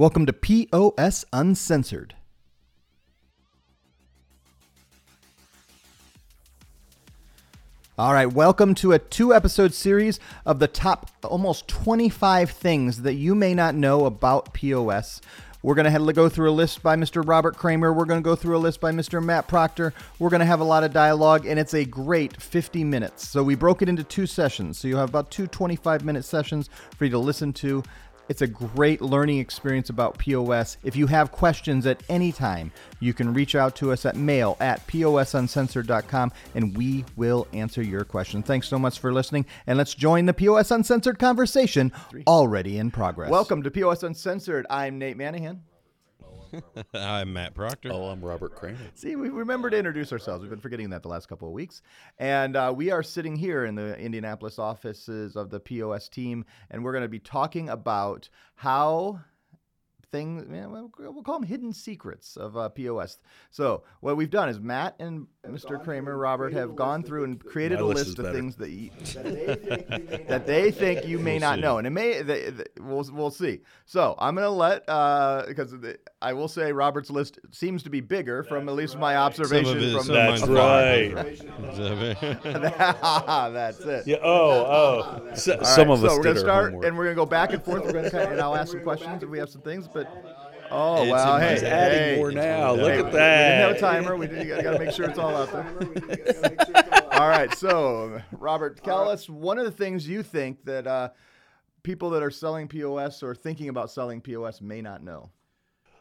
Welcome to POS Uncensored. All right, welcome to a two episode series of the top almost 25 things that you may not know about POS. We're going to go through a list by Mr. Robert Kramer. We're going to go through a list by Mr. Matt Proctor. We're going to have a lot of dialogue, and it's a great 50 minutes. So we broke it into two sessions. So you have about two 25 minute sessions for you to listen to. It's a great learning experience about POS. If you have questions at any time, you can reach out to us at mail at posuncensored.com and we will answer your question. Thanks so much for listening, and let's join the POS Uncensored conversation already in progress. Welcome to POS Uncensored. I'm Nate Manahan. I'm Matt Proctor. Oh, I'm Robert Kramer. See, we remember to introduce ourselves. We've been forgetting that the last couple of weeks. And uh, we are sitting here in the Indianapolis offices of the POS team, and we're going to be talking about how things, we'll call them hidden secrets of uh, POS. So, what we've done is Matt and Mr. Kramer, Robert, have gone through and created a list list of things that, you, that they think you may not see. know. And it may, they, they- we'll, we'll see. So, I'm going to let, because the, I will say Robert's list seems to be bigger from at least my observation his- from That's mine- right. That's it. Yeah. Oh, oh. S- All some right, of us so we're gonna start, homework. and we're gonna go back and forth. We're gonna kind of, and I'll ask some questions if we have some things. But oh It's wow, hey, He's adding hey. more now. Hey, Look Hey, at that. We didn't have a timer. We did, got to make sure it's all out there. all right, so Robert, tell us one of the things you think that uh, people that are selling POS or thinking about selling POS may not know.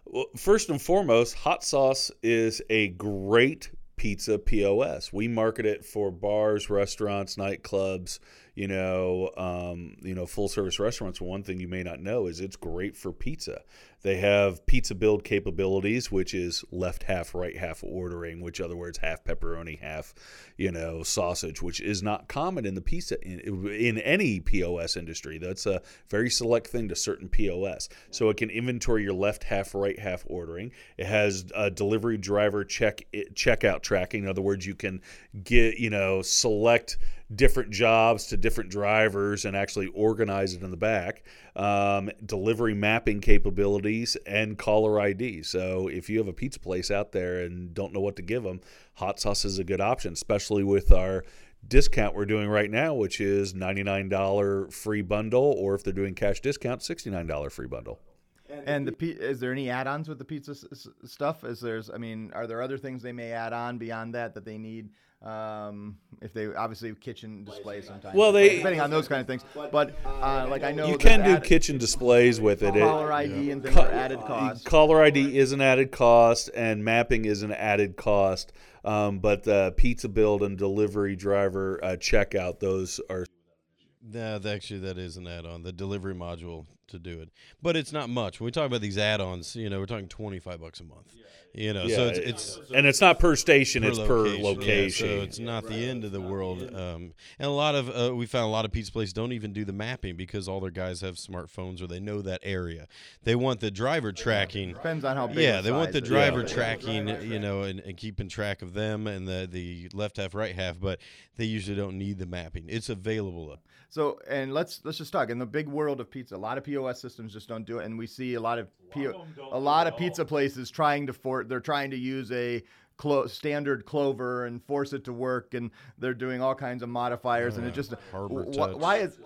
Well, first and foremost, hot sauce is a great pizza POS. We market it for bars, restaurants, nightclubs. You know, um, you know, full service restaurants. One thing you may not know is it's great for pizza. They have pizza build capabilities, which is left half, right half ordering, which other words half pepperoni, half, you know, sausage, which is not common in the pizza in, in any POS industry. That's a very select thing to certain POS. So it can inventory your left half, right half ordering. It has a delivery driver check checkout tracking. In other words, you can get you know select different jobs to different drivers and actually organize it in the back. Um, delivery mapping capabilities and caller ID. So if you have a pizza place out there and don't know what to give them, hot sauce is a good option, especially with our discount we're doing right now, which is $99 free bundle, or if they're doing cash discount, $69 free bundle. And the pi- is there any add-ons with the pizza s- s- stuff? Is there's, I mean, are there other things they may add on beyond that that they need? Um, if they obviously kitchen displays sometimes. Well, they- depending on those kind of things. But uh, like I know You can do add- kitchen displays with it. It- caller ID and things are added costs. Caller ID is an added cost, and mapping is an added cost. Um, but uh, pizza build and delivery driver uh, checkout, those are No, actually, that is an add-on. The delivery module to do it, but it's not much. When we talk about these add-ons, you know, we're talking twenty-five bucks a month. You know, so Yeah, it's it's and it's not per station; per it's per yeah, location. so it's not the end of the world. Um, and a lot of uh, we found a lot of pizza places don't even do the mapping because all their guys have smartphones or they know that area. They want the driver tracking. Depends on how big. Yeah, they want the driver Yeah. tracking, you know, and, and keeping track of them and the the left half, right half, but they usually don't need the mapping. It's available. So, and let's let's just talk in the big world of pizza. A lot of POS systems just don't do it, and we see a lot of PO, a lot of pizza places trying to for they're trying to use a clo- standard clover and force it to work, and they're doing all kinds of modifiers, and it just Harbor wh- Touch. why is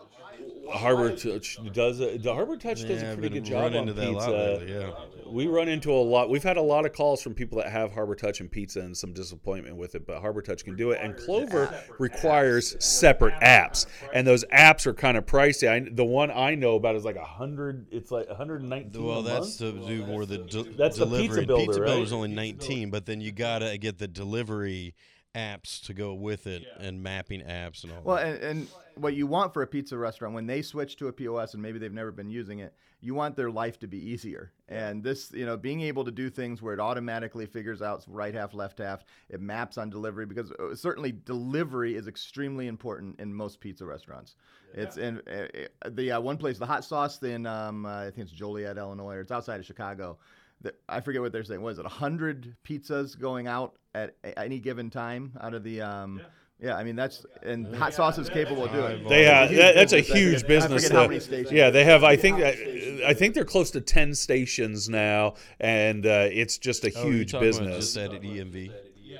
Harbortouch does a, the Harbortouch does Yeah, a I've pretty good job on into that lot pizza. lately, yeah. We run into a lot. We've had a lot of calls from people that have Harbortouch and pizza and some disappointment with it, but Harbortouch can do it. And Clover requires separate apps, and those apps are kind of pricey. I, the one I know about is like a hundred. It's like 119. Well, a that's month? to do more the de- That's the delivery. pizza And builder, pizza right? builder's only 19, but then you gotta get the delivery apps to go with it and mapping apps and all. well, that. and, and what you want for a pizza restaurant when they switch to a POS and maybe they've never been using it, you want their life to be easier. And this, you know, being able to do things where it automatically figures out right half, left half, it maps on delivery because uh, certainly delivery is extremely important in most pizza restaurants. It's in uh, uh, the uh, one place, the hot sauce in um, uh, I think it's Joliet, Illinois, or it's outside of Chicago. The, I forget what they're saying. Was it? hundred pizzas going out at any given time out of the um, Yeah, I mean that's and hot sauce is capable of doing. it. They have that, that's a huge forget- I business. forget how that- many stations. yeah, they have. I think I think they're close to ten stations now, and uh, it's just a Oh, you're huge talking about business. Just added EMV.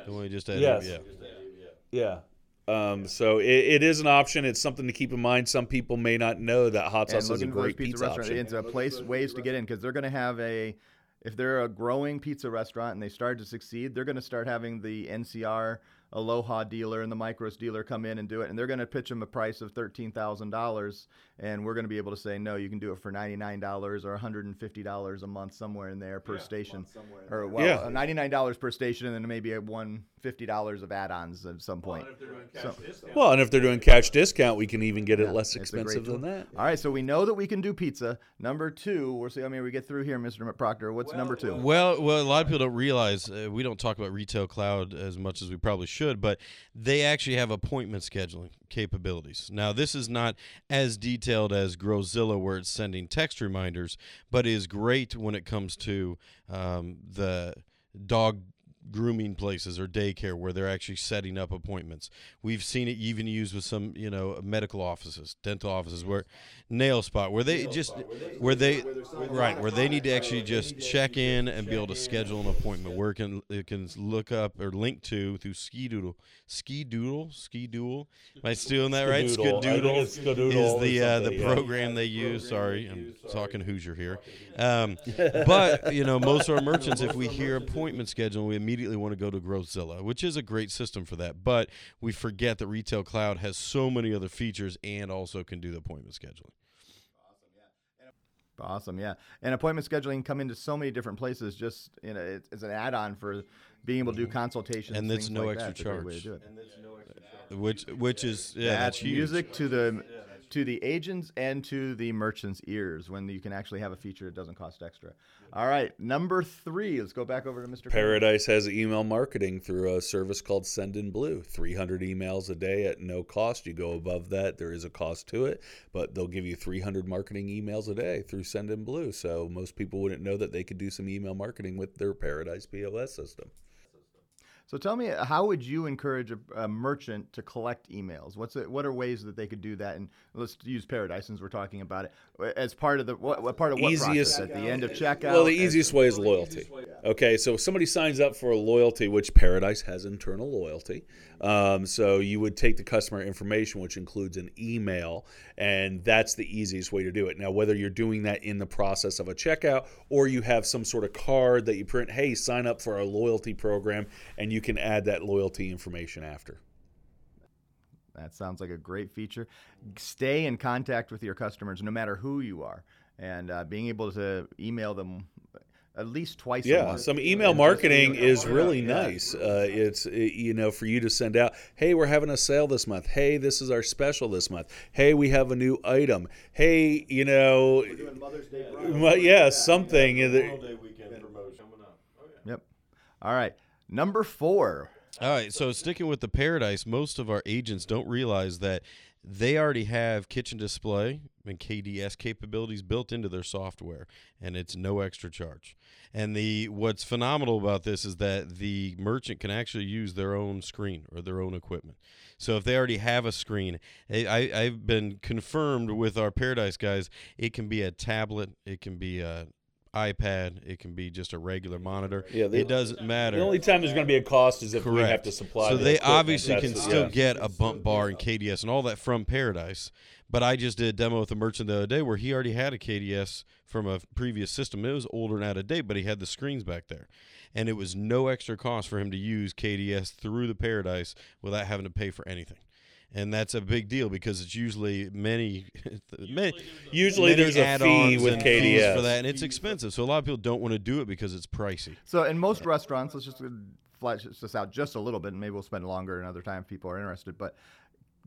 The one we just added. Yes. Yeah. Yeah. Um, so it, it is an option. It's something to keep in mind. Some people may not know that hot and sauce is a looking for those great pizza, pizza restaurants. option. It's a place ways to get in because they're going to have a if they're a growing pizza restaurant and they start to succeed, they're going to start having the NCR Aloha dealer and the Micros dealer come in and do it, and they're going to pitch them a price of thirteen thousand dollars, and we're going to be able to say no, you can do it for ninety nine dollars or one hundred and fifty dollars a month somewhere in there per station, or well, Yeah. ninety nine dollars per station, and then maybe a one fifty dollars of add ons at some point. So- Well, and if they're doing cash discount, we can even get it less it's a great expensive than that. All right, so we know that we can do pizza. Number two, we'll see how many we get through here, Mr. Proctor. What's number two? Well, well, a lot of people don't realize uh, we don't talk about Retail Cloud as much as we probably should, but they actually have appointment scheduling capabilities. Now, this is not as detailed as Growzilla, where it's sending text reminders, but is great when it comes to um, the dog grooming places or daycare where they're actually setting up appointments. We've seen it even used with some, you know, medical offices, dental offices where nail spot where they just where they right where they need to actually just check in and be able to schedule an appointment where it can it can look up or link to through Ski Doodle. Ski Doodle, Ski Doodle. Am I stealing that right? Skadoodle. Skadoodle is the uh, the yeah. program they use. Sorry, I'm talking Hoosier here. Um, but you know, most of our merchants, if we hear appointment schedule, we immediately want to go to Growzilla, which is a great system for that. But we forget that Retail Cloud has so many other features and also can do the appointment scheduling. Awesome, yeah. And appointment scheduling come into so many different places. Just you know, it's, it's an add-on for being able to do mm-hmm. consultations And it's no like extra that. It's a great way to charge. Which which is yeah, That's that's huge. music to the to the agents and to the merchants' ears when you can actually have a feature that doesn't cost extra. All right, number three. Let's go back over to Mr. Kramer. Paradise has email marketing through a service called Sendinblue. 300 emails a day at no cost. You go above that, there is a cost to it, but they'll give you 300 marketing emails a day through Sendinblue. So most people wouldn't know that they could do some email marketing with their Paradise POS system. So tell me, how would you encourage a, a merchant to collect emails? What's it, what are ways that they could do that? And let's use Paradise since we're talking about it as part of the what, what part of what Easiest- process? at the end of checkout. Well, the at- easiest way is loyalty. Okay, so if somebody signs up for a loyalty, which Paradise has internal loyalty. Um, so you would take the customer information, which includes an email, and that's the easiest way to do it. Now, whether you're doing that in the process of a checkout or you have some sort of card that you print, hey, sign up for our loyalty program, and you can add that loyalty information after. That sounds like a great feature. Stay in contact with your customers, no matter who you are, and uh, being able to email them at least twice. a Yeah, some email And just- marketing is really Yeah. nice. Uh, it's uh, you know for you to send out, hey, we're having a sale this month. Hey, this is our special this month. Hey, we have a new item. Hey, you know, well, yeah, something. Mother's Day weekend. Yep. All right. Number four. All right, so sticking with the Paradise, most of our agents don't realize that they already have kitchen display and KDS capabilities built into their software, and it's no extra charge. And the what's phenomenal about this is that the merchant can actually use their own screen or their own equipment. So if they already have a screen, I, I've been confirmed with our Paradise guys. It can be a tablet, it can be a iPad, it can be just a regular monitor. Yeah, they- it doesn't matter. The only time there's going to be a cost is if we have to supply. So the they obviously can still yeah. get a bump bar and KDS and all that from Paradise. But I just did a demo with a merchant the other day where he already had a KDS from a previous system. It was older and out of date, but he had the screens back there. And it was no extra cost for him to use KDS through the Paradise without having to pay for anything. And that's a big deal because it's usually many, many Usually many there's a fee add-ons with fees KDS. for that, and it's expensive. So a lot of people don't want to do it because it's pricey. So in most restaurants, let's just flesh this out just a little bit, and maybe we'll spend longer another time if people are interested. But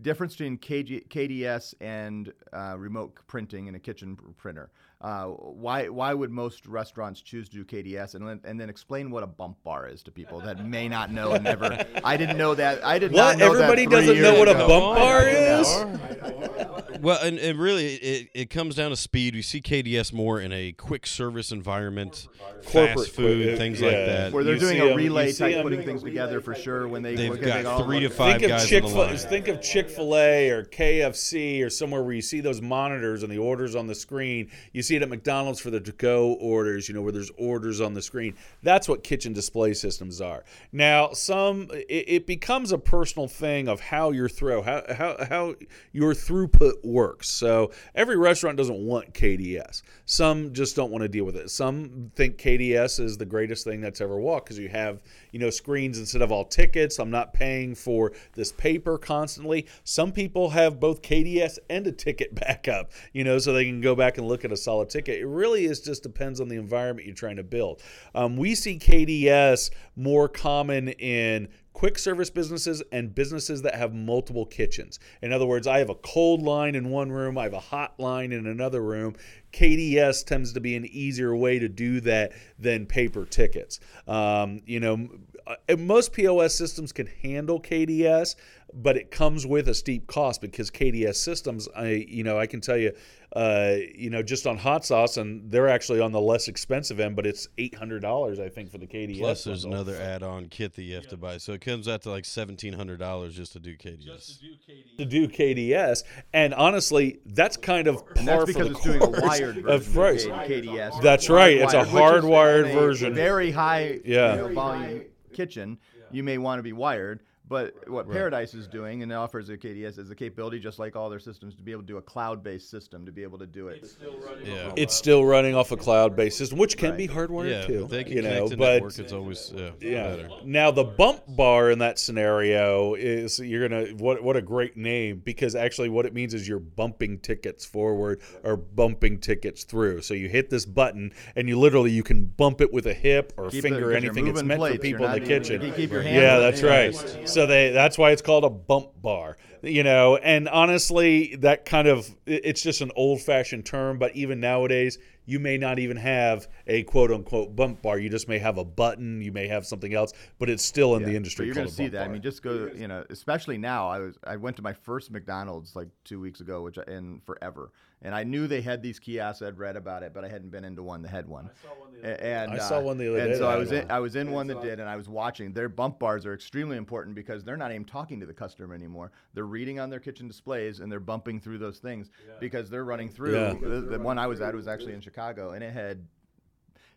difference between KG, KDS and uh, remote printing in a kitchen printer. Uh, why why would most restaurants choose to do KDS? And then, and then explain what a bump bar is to people that may not know. and Never, I didn't know that. I did not What? know Everybody that three doesn't know years what a bump bar I didn't is? Well, and, and really, it, it comes down to speed. We see KDS more in a quick service environment, Corporate fast food, quick- things yeah. like that. Where they're You doing a a 'em- relay you see putting things together for sure when they They've because they got three to five think guys of on Chick the Fil line. think of Chick Fil A or KFC or somewhere where you see those monitors and the orders on the screen. You see it at McDonald's for the to go orders. You know where there's orders on the screen. That's what kitchen display systems are. Now, some it, it becomes a personal thing of how your throw how how how your throughput works. So every restaurant doesn't want KDS. Some just don't want to deal with it. Some think KDS is the greatest thing that's ever walked because you have you know screens instead of all tickets. I'm not paying for this paper constantly. Some people have both KDS and a ticket backup, you know, so they can go back and look at a solid ticket. It really is just depends on the environment you're trying to build. Um, we see KDS more common in quick service businesses and businesses that have multiple kitchens. In other words, I have a cold line in one room, I have a hot line in another room. KDS tends to be an easier way to do that than paper tickets. Um, you know, uh, most POS systems can handle KDS, but it comes with a steep cost because KDS systems, I you know, I can tell you, uh, you know, just on hot sauce, and they're actually on the less expensive end, but it's eight hundred dollars, I think, for the KDS. Plus, there's bundle. another add-on kit that you have to buy, so it comes out to like seventeen hundred dollars just to do KDS. Just to do KDS, To do KDS, and honestly, that's kind of par And par that's for because the it's doing a course wired of version price. of KDS. That's right, it's a Hardwired, which a version. Very high Yeah. you know, volume kitchen. You may want to be wired. But what Paradise is doing and offers a KDS is the capability, just like all their systems, to be able to do a cloud-based system to be able to do it. It's still running, Yeah. It's still running off a cloud-based system, which can be Right. hardwired yeah, too. if they can you connect know, to but network, it's always yeah, Yeah. better. Now the bump bar in that scenario is you're gonna what what a great name because actually what it means is you're bumping tickets forward or bumping tickets through. So you hit this button and you literally you can bump it with a hip or Keep finger the- anything. It's meant plates, for people in the not even- kitchen. keep your hands yeah, that's right. So they that's why it's called a bump bar. You know, and honestly, that kind of it's just an old fashioned term. But even nowadays, you may not even have a quote unquote bump bar. You just may have a button. You may have something else, but it's still in the industry. You're gonna see bump that. I mean, just go. You know, especially now. I was. I went to my first McDonald's like two weeks ago, which I, in forever, and I knew they had these kiosks. I'd read about it, but I hadn't been into one that had one. A- And I saw uh, one the other day. and so I was in. one. I was in one that did, and I was watching. Their bump bars are extremely important because they're not even talking to the customer anymore. They're reading on their kitchen displays and they're bumping through those things because they're running through. Yeah. The, the one I was at was actually in Chicago, and it had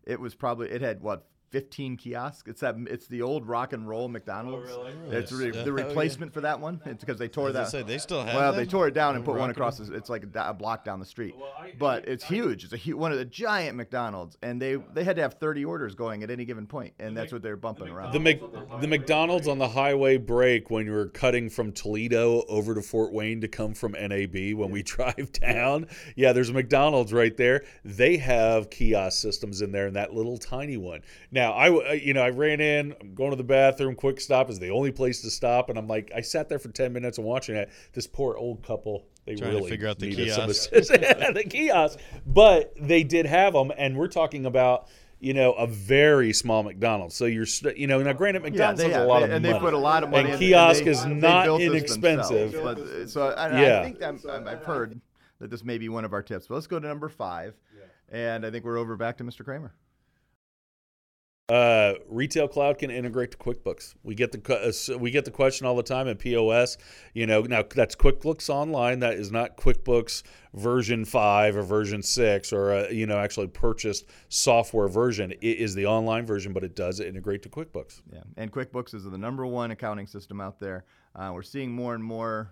it was probably it had what 15 kiosks. It's that it's the old rock and roll McDonald's. It's re- Yeah. the Oh, yeah. replacement for that one. It's because they tore As I that. said, they still have. well, them? they tore it down and put one Rock and across. the- It's like a, block down the street, but it's huge. It's a hu- one of the giant McDonald's, and they they had to have 30 orders going at any given point, and that's what they're bumping around. The Mc, the McDonald's on the highway break when you were cutting from Toledo over to Fort Wayne to come from NAB when we drive down. Yeah, there's a McDonald's right there. They have kiosk systems in there and that little tiny one. Now, I w- uh, you know, I ran in, I'm going to the bathroom, quick stop is the only place to stop and I'm like I sat there for 10 minutes and watching it. This poor old couple, they Trying to really figure out the needed kiosk. the kiosk, but they did have them and we're talking about you know, a very small McDonald's. So you're, st- you know, now granted, yeah, McDonald's they has a lot they- of and money. they put a lot of money. And in- kiosk they- is not built this inexpensive. But, uh, so I, Yeah. I think that I'm, I've heard that this may be one of our tips. But let's go to number five, and I think we're over back to Mr. Kramer. Uh, retail cloud can integrate to QuickBooks. We get the uh, we get the question all the time at POS. You know, now that's QuickBooks Online. That is not QuickBooks version five or version six or uh, you know actually purchased software version. It is the online version, but it does integrate to QuickBooks. Yeah, and QuickBooks is the number one accounting system out there. Uh, we're seeing more and more,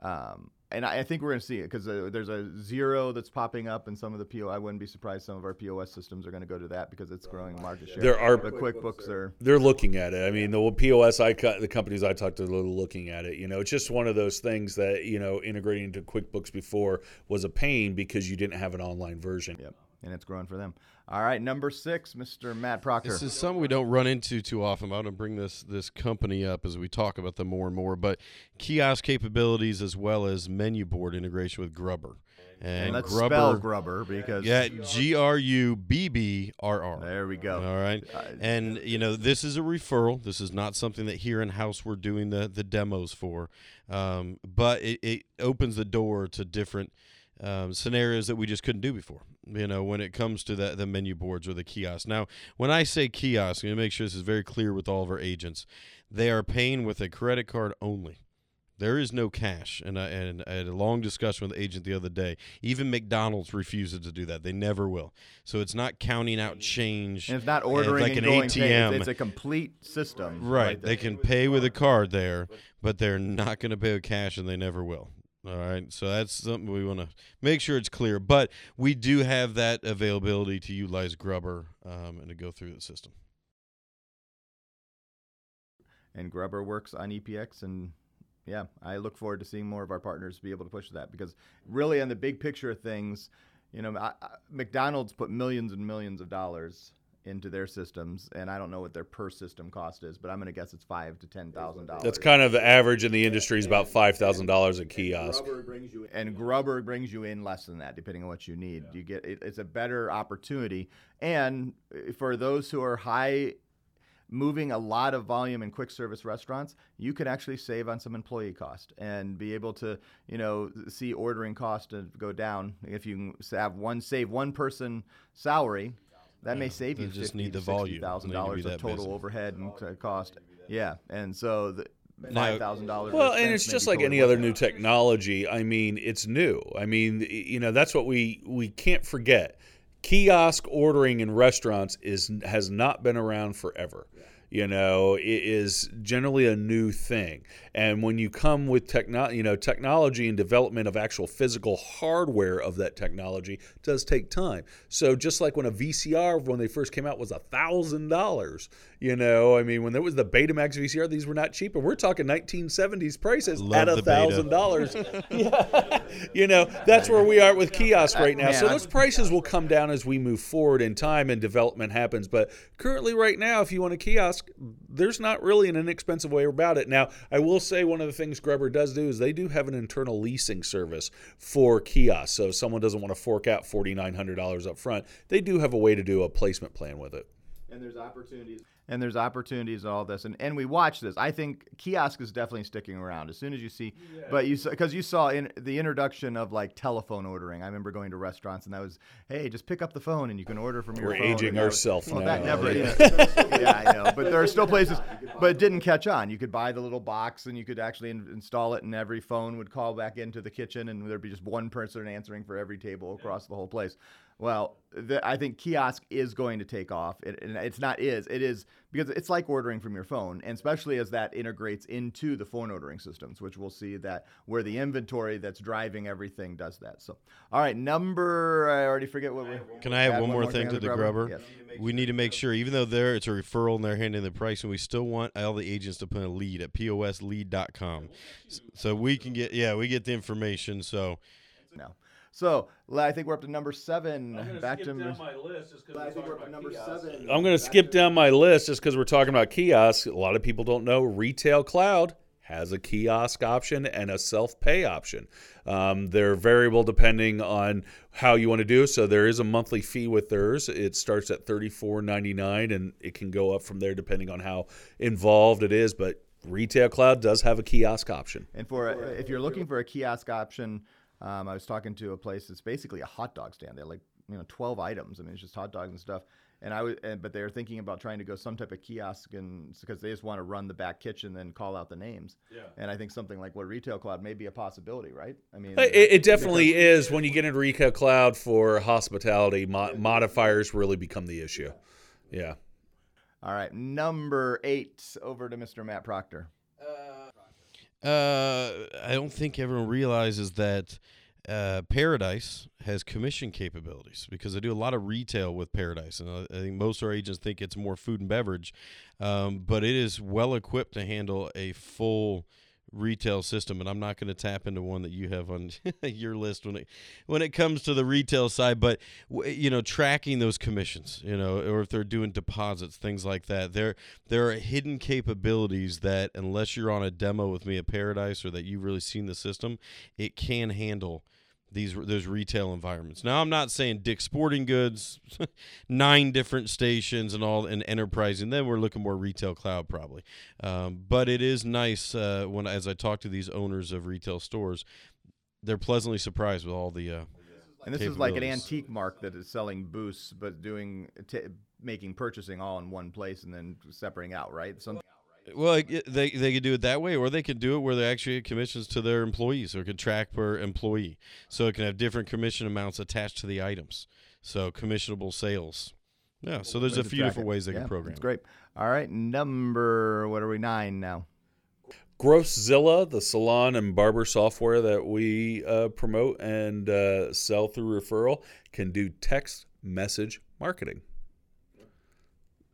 um, and I, I think we're going to see it because uh, there's a Xero that's popping up in some of the PO. I wouldn't be surprised some of our POS systems are going to go to that because it's growing market share. There are- but QuickBooks are. They're looking at it. I mean, the POS I co- the companies I talked to are looking at it. You know, it's just one of those things that you know integrating into QuickBooks before was a pain because you didn't have an online version. Yep, and it's growing for them. All right, number six, Mr. Matt Proctor. This is something we don't run into too often. I'm going to bring this this company up as we talk about them more and more. But kiosk capabilities as well as menu board integration with GRUBBRR. And let's GRUBBRR, spell GRUBBRR because yeah, G R U B B R R. there we go. All right. And you know, this is a referral. This is not something that here in house we're doing the the demos for. Um, but it, it opens the door to different um, scenarios that we just couldn't do before. You know, when it comes to the the menu boards or the kiosks. Now, when I say kiosk, I'm gonna make sure this is very clear with all of our agents. They are paying with a credit card only. There is no cash, and I, and I had a long discussion with the agent the other day. Even McDonald's refuses to do that; they never will. So it's not counting out change. And it's not ordering like and an going pay. ATM. It's, it's a complete system. Right. there. They can pay with a card there, but they're not going to pay with cash and they never will. All right. So that's something we want to make sure it's clear. But we do have that availability to utilize GRUBBRR um, and to go through the system. and GRUBBRR works on EPX and yeah, I look forward to seeing more of our partners be able to push that because really on the big picture of things, you know, I, I, McDonald's put millions and millions of dollars into their systems, and I don't know what their per system cost is, but I'm going to guess it's five to ten thousand dollars. That's kind of the average in the industry is about five thousand dollars a kiosk. and GRUBBRR brings you in less than that, depending on what you need. You get it, it's a better opportunity, and uh, for those who are high, moving a lot of volume in quick service restaurants, you can actually save on some employee cost and be able to, you know, see ordering cost to go down if you have one save one person salary. That may save they you just fifty need the volume. sixty thousand They need to dollars of total busy. overhead and cost. Yeah, and so the Now- five thousand dollars. Well, and it's just like any other new technology. I mean, it's new. I mean, you know, that's what we we can't forget. Kiosk ordering in restaurants is has not been around forever. You know, it is generally a new thing. And when you come with techno, you know, technology and development of actual physical hardware of that technology does take time. So just like when a VCR when they first came out was a thousand dollars, you know, I mean, when there was the Betamax VCR, these were not cheap, and we're talking 1970s prices at a thousand dollars. You know, that's where we are with kiosk right now. So those prices will come down as we move forward in time and development happens. But currently, right now, if you want a kiosk, there's not really an inexpensive way about it. Now, I will say one of the things GRUBBRR does do is they do have an internal leasing service for kiosks. So if someone doesn't want to fork out forty nine hundred dollars up front, they do have a way to do a placement plan with it. and there's opportunities and there's opportunities in all this and, and we watch this. I think kiosk is definitely sticking around. As soon as you see but you because you saw in the introduction of like telephone ordering. I remember going to restaurants and that was hey just pick up the phone and you can order from your We're phone aging and that was- ourselves well, now. that never Yeah. yeah i know but there are still places but it didn't catch on. You could buy the little box and you could actually in, install it and every phone would call back into the kitchen and there'd be just one person answering for every table across the whole place well, the, I think kiosk is going to take off. It, and it's not is it is because it's like ordering from your phone, and especially as that integrates into the phone ordering systems, which we'll see that where the inventory that's driving everything does that. So, all right, number I already forget what we. Can I have add one more on thing to the GRUBBRR? Yes. We need to make sure, even though there it's a referral and they're handing the price, and we still want all the agents to put a lead at poslead.com, so we can get yeah we get the information. So No. So I think we're up to number seven. Back to number. list just I think we're up to number seven. I'm going to skip down my list just because we're talking about kiosks. A lot of people don't know Retail Cloud has a kiosk option and a self pay option. Um, they're variable depending on how you want to do. So there is a monthly fee with theirs. It starts at $34.99 and it can go up from there depending on how involved it is. But Retail Cloud does have a kiosk option. And for a, if you're looking for a kiosk option, um, I was talking to a place that's basically a hot dog stand. They have like you know 12 items. I mean, it's just hot dogs and stuff. And I was, and, but they're thinking about trying to go some type of kiosk, and because they just want to run the back kitchen and call out the names. Yeah. And I think something like what Retail Cloud may be a possibility, right? I mean, It, it definitely is when you get into Retail Cloud for hospitality, mo- modifiers really become the issue. Yeah. all right, number eight, over to Mr. Matt Proctor. Uh, I don't think everyone realizes that uh, Paradise has commission capabilities because I do a lot of retail with Paradise, and I, I think most of our agents think it's more food and beverage, um, but it is well equipped to handle a full retail system and I'm not going to tap into one that you have on your list when it when it comes to the retail side but you know tracking those commissions you know or if they're doing deposits things like that there there are hidden capabilities that unless you're on a demo with me at Paradise or that you've really seen the system it can handle these those retail environments. Now, I'm not saying Dick's Sporting Goods, nine different stations and all, and enterprise, and then we're looking more retail cloud probably. Um, but it is nice uh, when as I talk to these owners of retail stores, they're pleasantly surprised with all the. Uh, and this is like an antique mark that is selling boosts, but doing t- making purchasing all in one place and then separating out, right? Some Well, it- they they could do it that way, or they could do it where they actually get commissions to their employees, or could track per employee, so it can have different commission amounts attached to the items. So commissionable sales. Yeah. So there's a few different it. ways they yeah, can program. That's great. All right, number what are we nine now? Growzilla, the salon and barber software that we uh, promote and uh, sell through referral, can do text message marketing.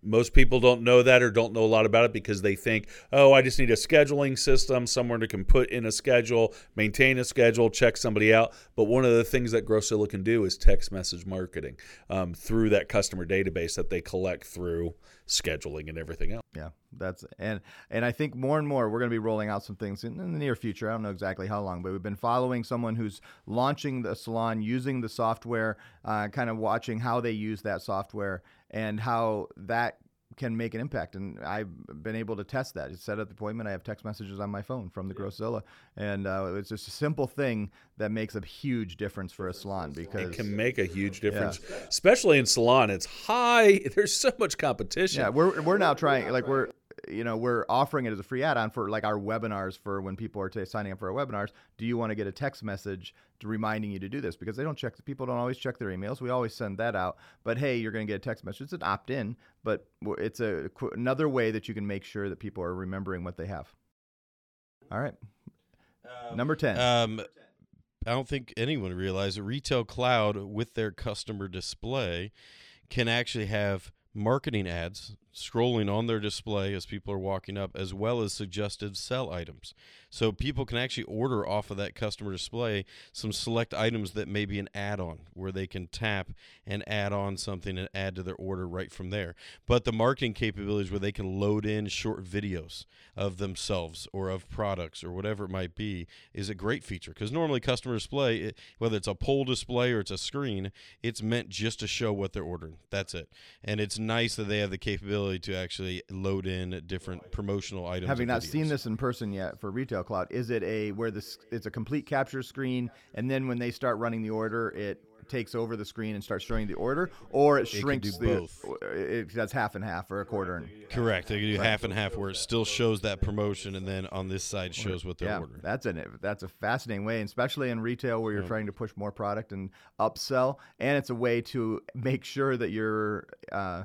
Most people don't know that or don't know a lot about it because they think, oh, I just need a scheduling system, somewhere to can put in a schedule, maintain a schedule, check somebody out. But one of the things that Growzilla can do is text message marketing um, through that customer database that they collect through scheduling and everything else. Yeah, that's and and I think more and more we're going to be rolling out some things in, in the near future. I don't know exactly how long, but we've been following someone who's launching the salon using the software, uh, kind of watching how they use that software and how that can make an impact. And I've been able to test that. It's set up the appointment. I have text messages on my phone from the Growzilla, and uh, it's just a simple thing that makes a huge difference for a salon because It can make a huge difference, especially in salon. It's high. There's so much competition. Yeah, we're we're now trying like we're you know we're offering it as a free add-on for like our webinars for when people are t- signing up for our webinars. Do you want to get a text message to reminding you to do this because they don't check people don't always check their emails. We always send that out, but hey, you're going to get a text message. It's an opt-in, but it's a qu- another way that you can make sure that people are remembering what they have. All right, number ten. Um, I don't think anyone realized that Retail Cloud with their customer display can actually have marketing ads scrolling on their display as people are walking up, as well as suggested sell items. So people can actually order off of that customer display some select items that may be an add on where they can tap and add on something and add to their order right from there. But the marketing capabilities where they can load in short videos of themselves or of products or whatever it might be is a great feature because normally customer display, it, whether it's a pole display or it's a screen, it's meant just to show what they're ordering. That's it. And it's nice that they have the capability to actually load in different promotional items. Having not seen this in person yet for Retail Cloud, is it a where this it's a complete capture screen, and then when they start running the order, it takes over the screen and starts showing the order, or it can shrinks do the both. it does half and half or a quarter. And, Correct. They can do half and half where it still shows that promotion and then on this side shows what they're yeah, ordering. that's an that's a fascinating way, especially in retail where you're trying to push more product and upsell, and it's a way to make sure that your uh,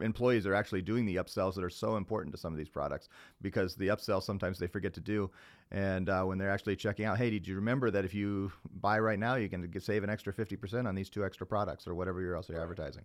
employees are actually doing the upsells that are so important to some of these products because the upsell sometimes they forget to do, and uh, when they're actually checking out, hey, did you remember that if you buy right now, you can get, save an extra fifty percent on these two extra products or whatever you're also advertising.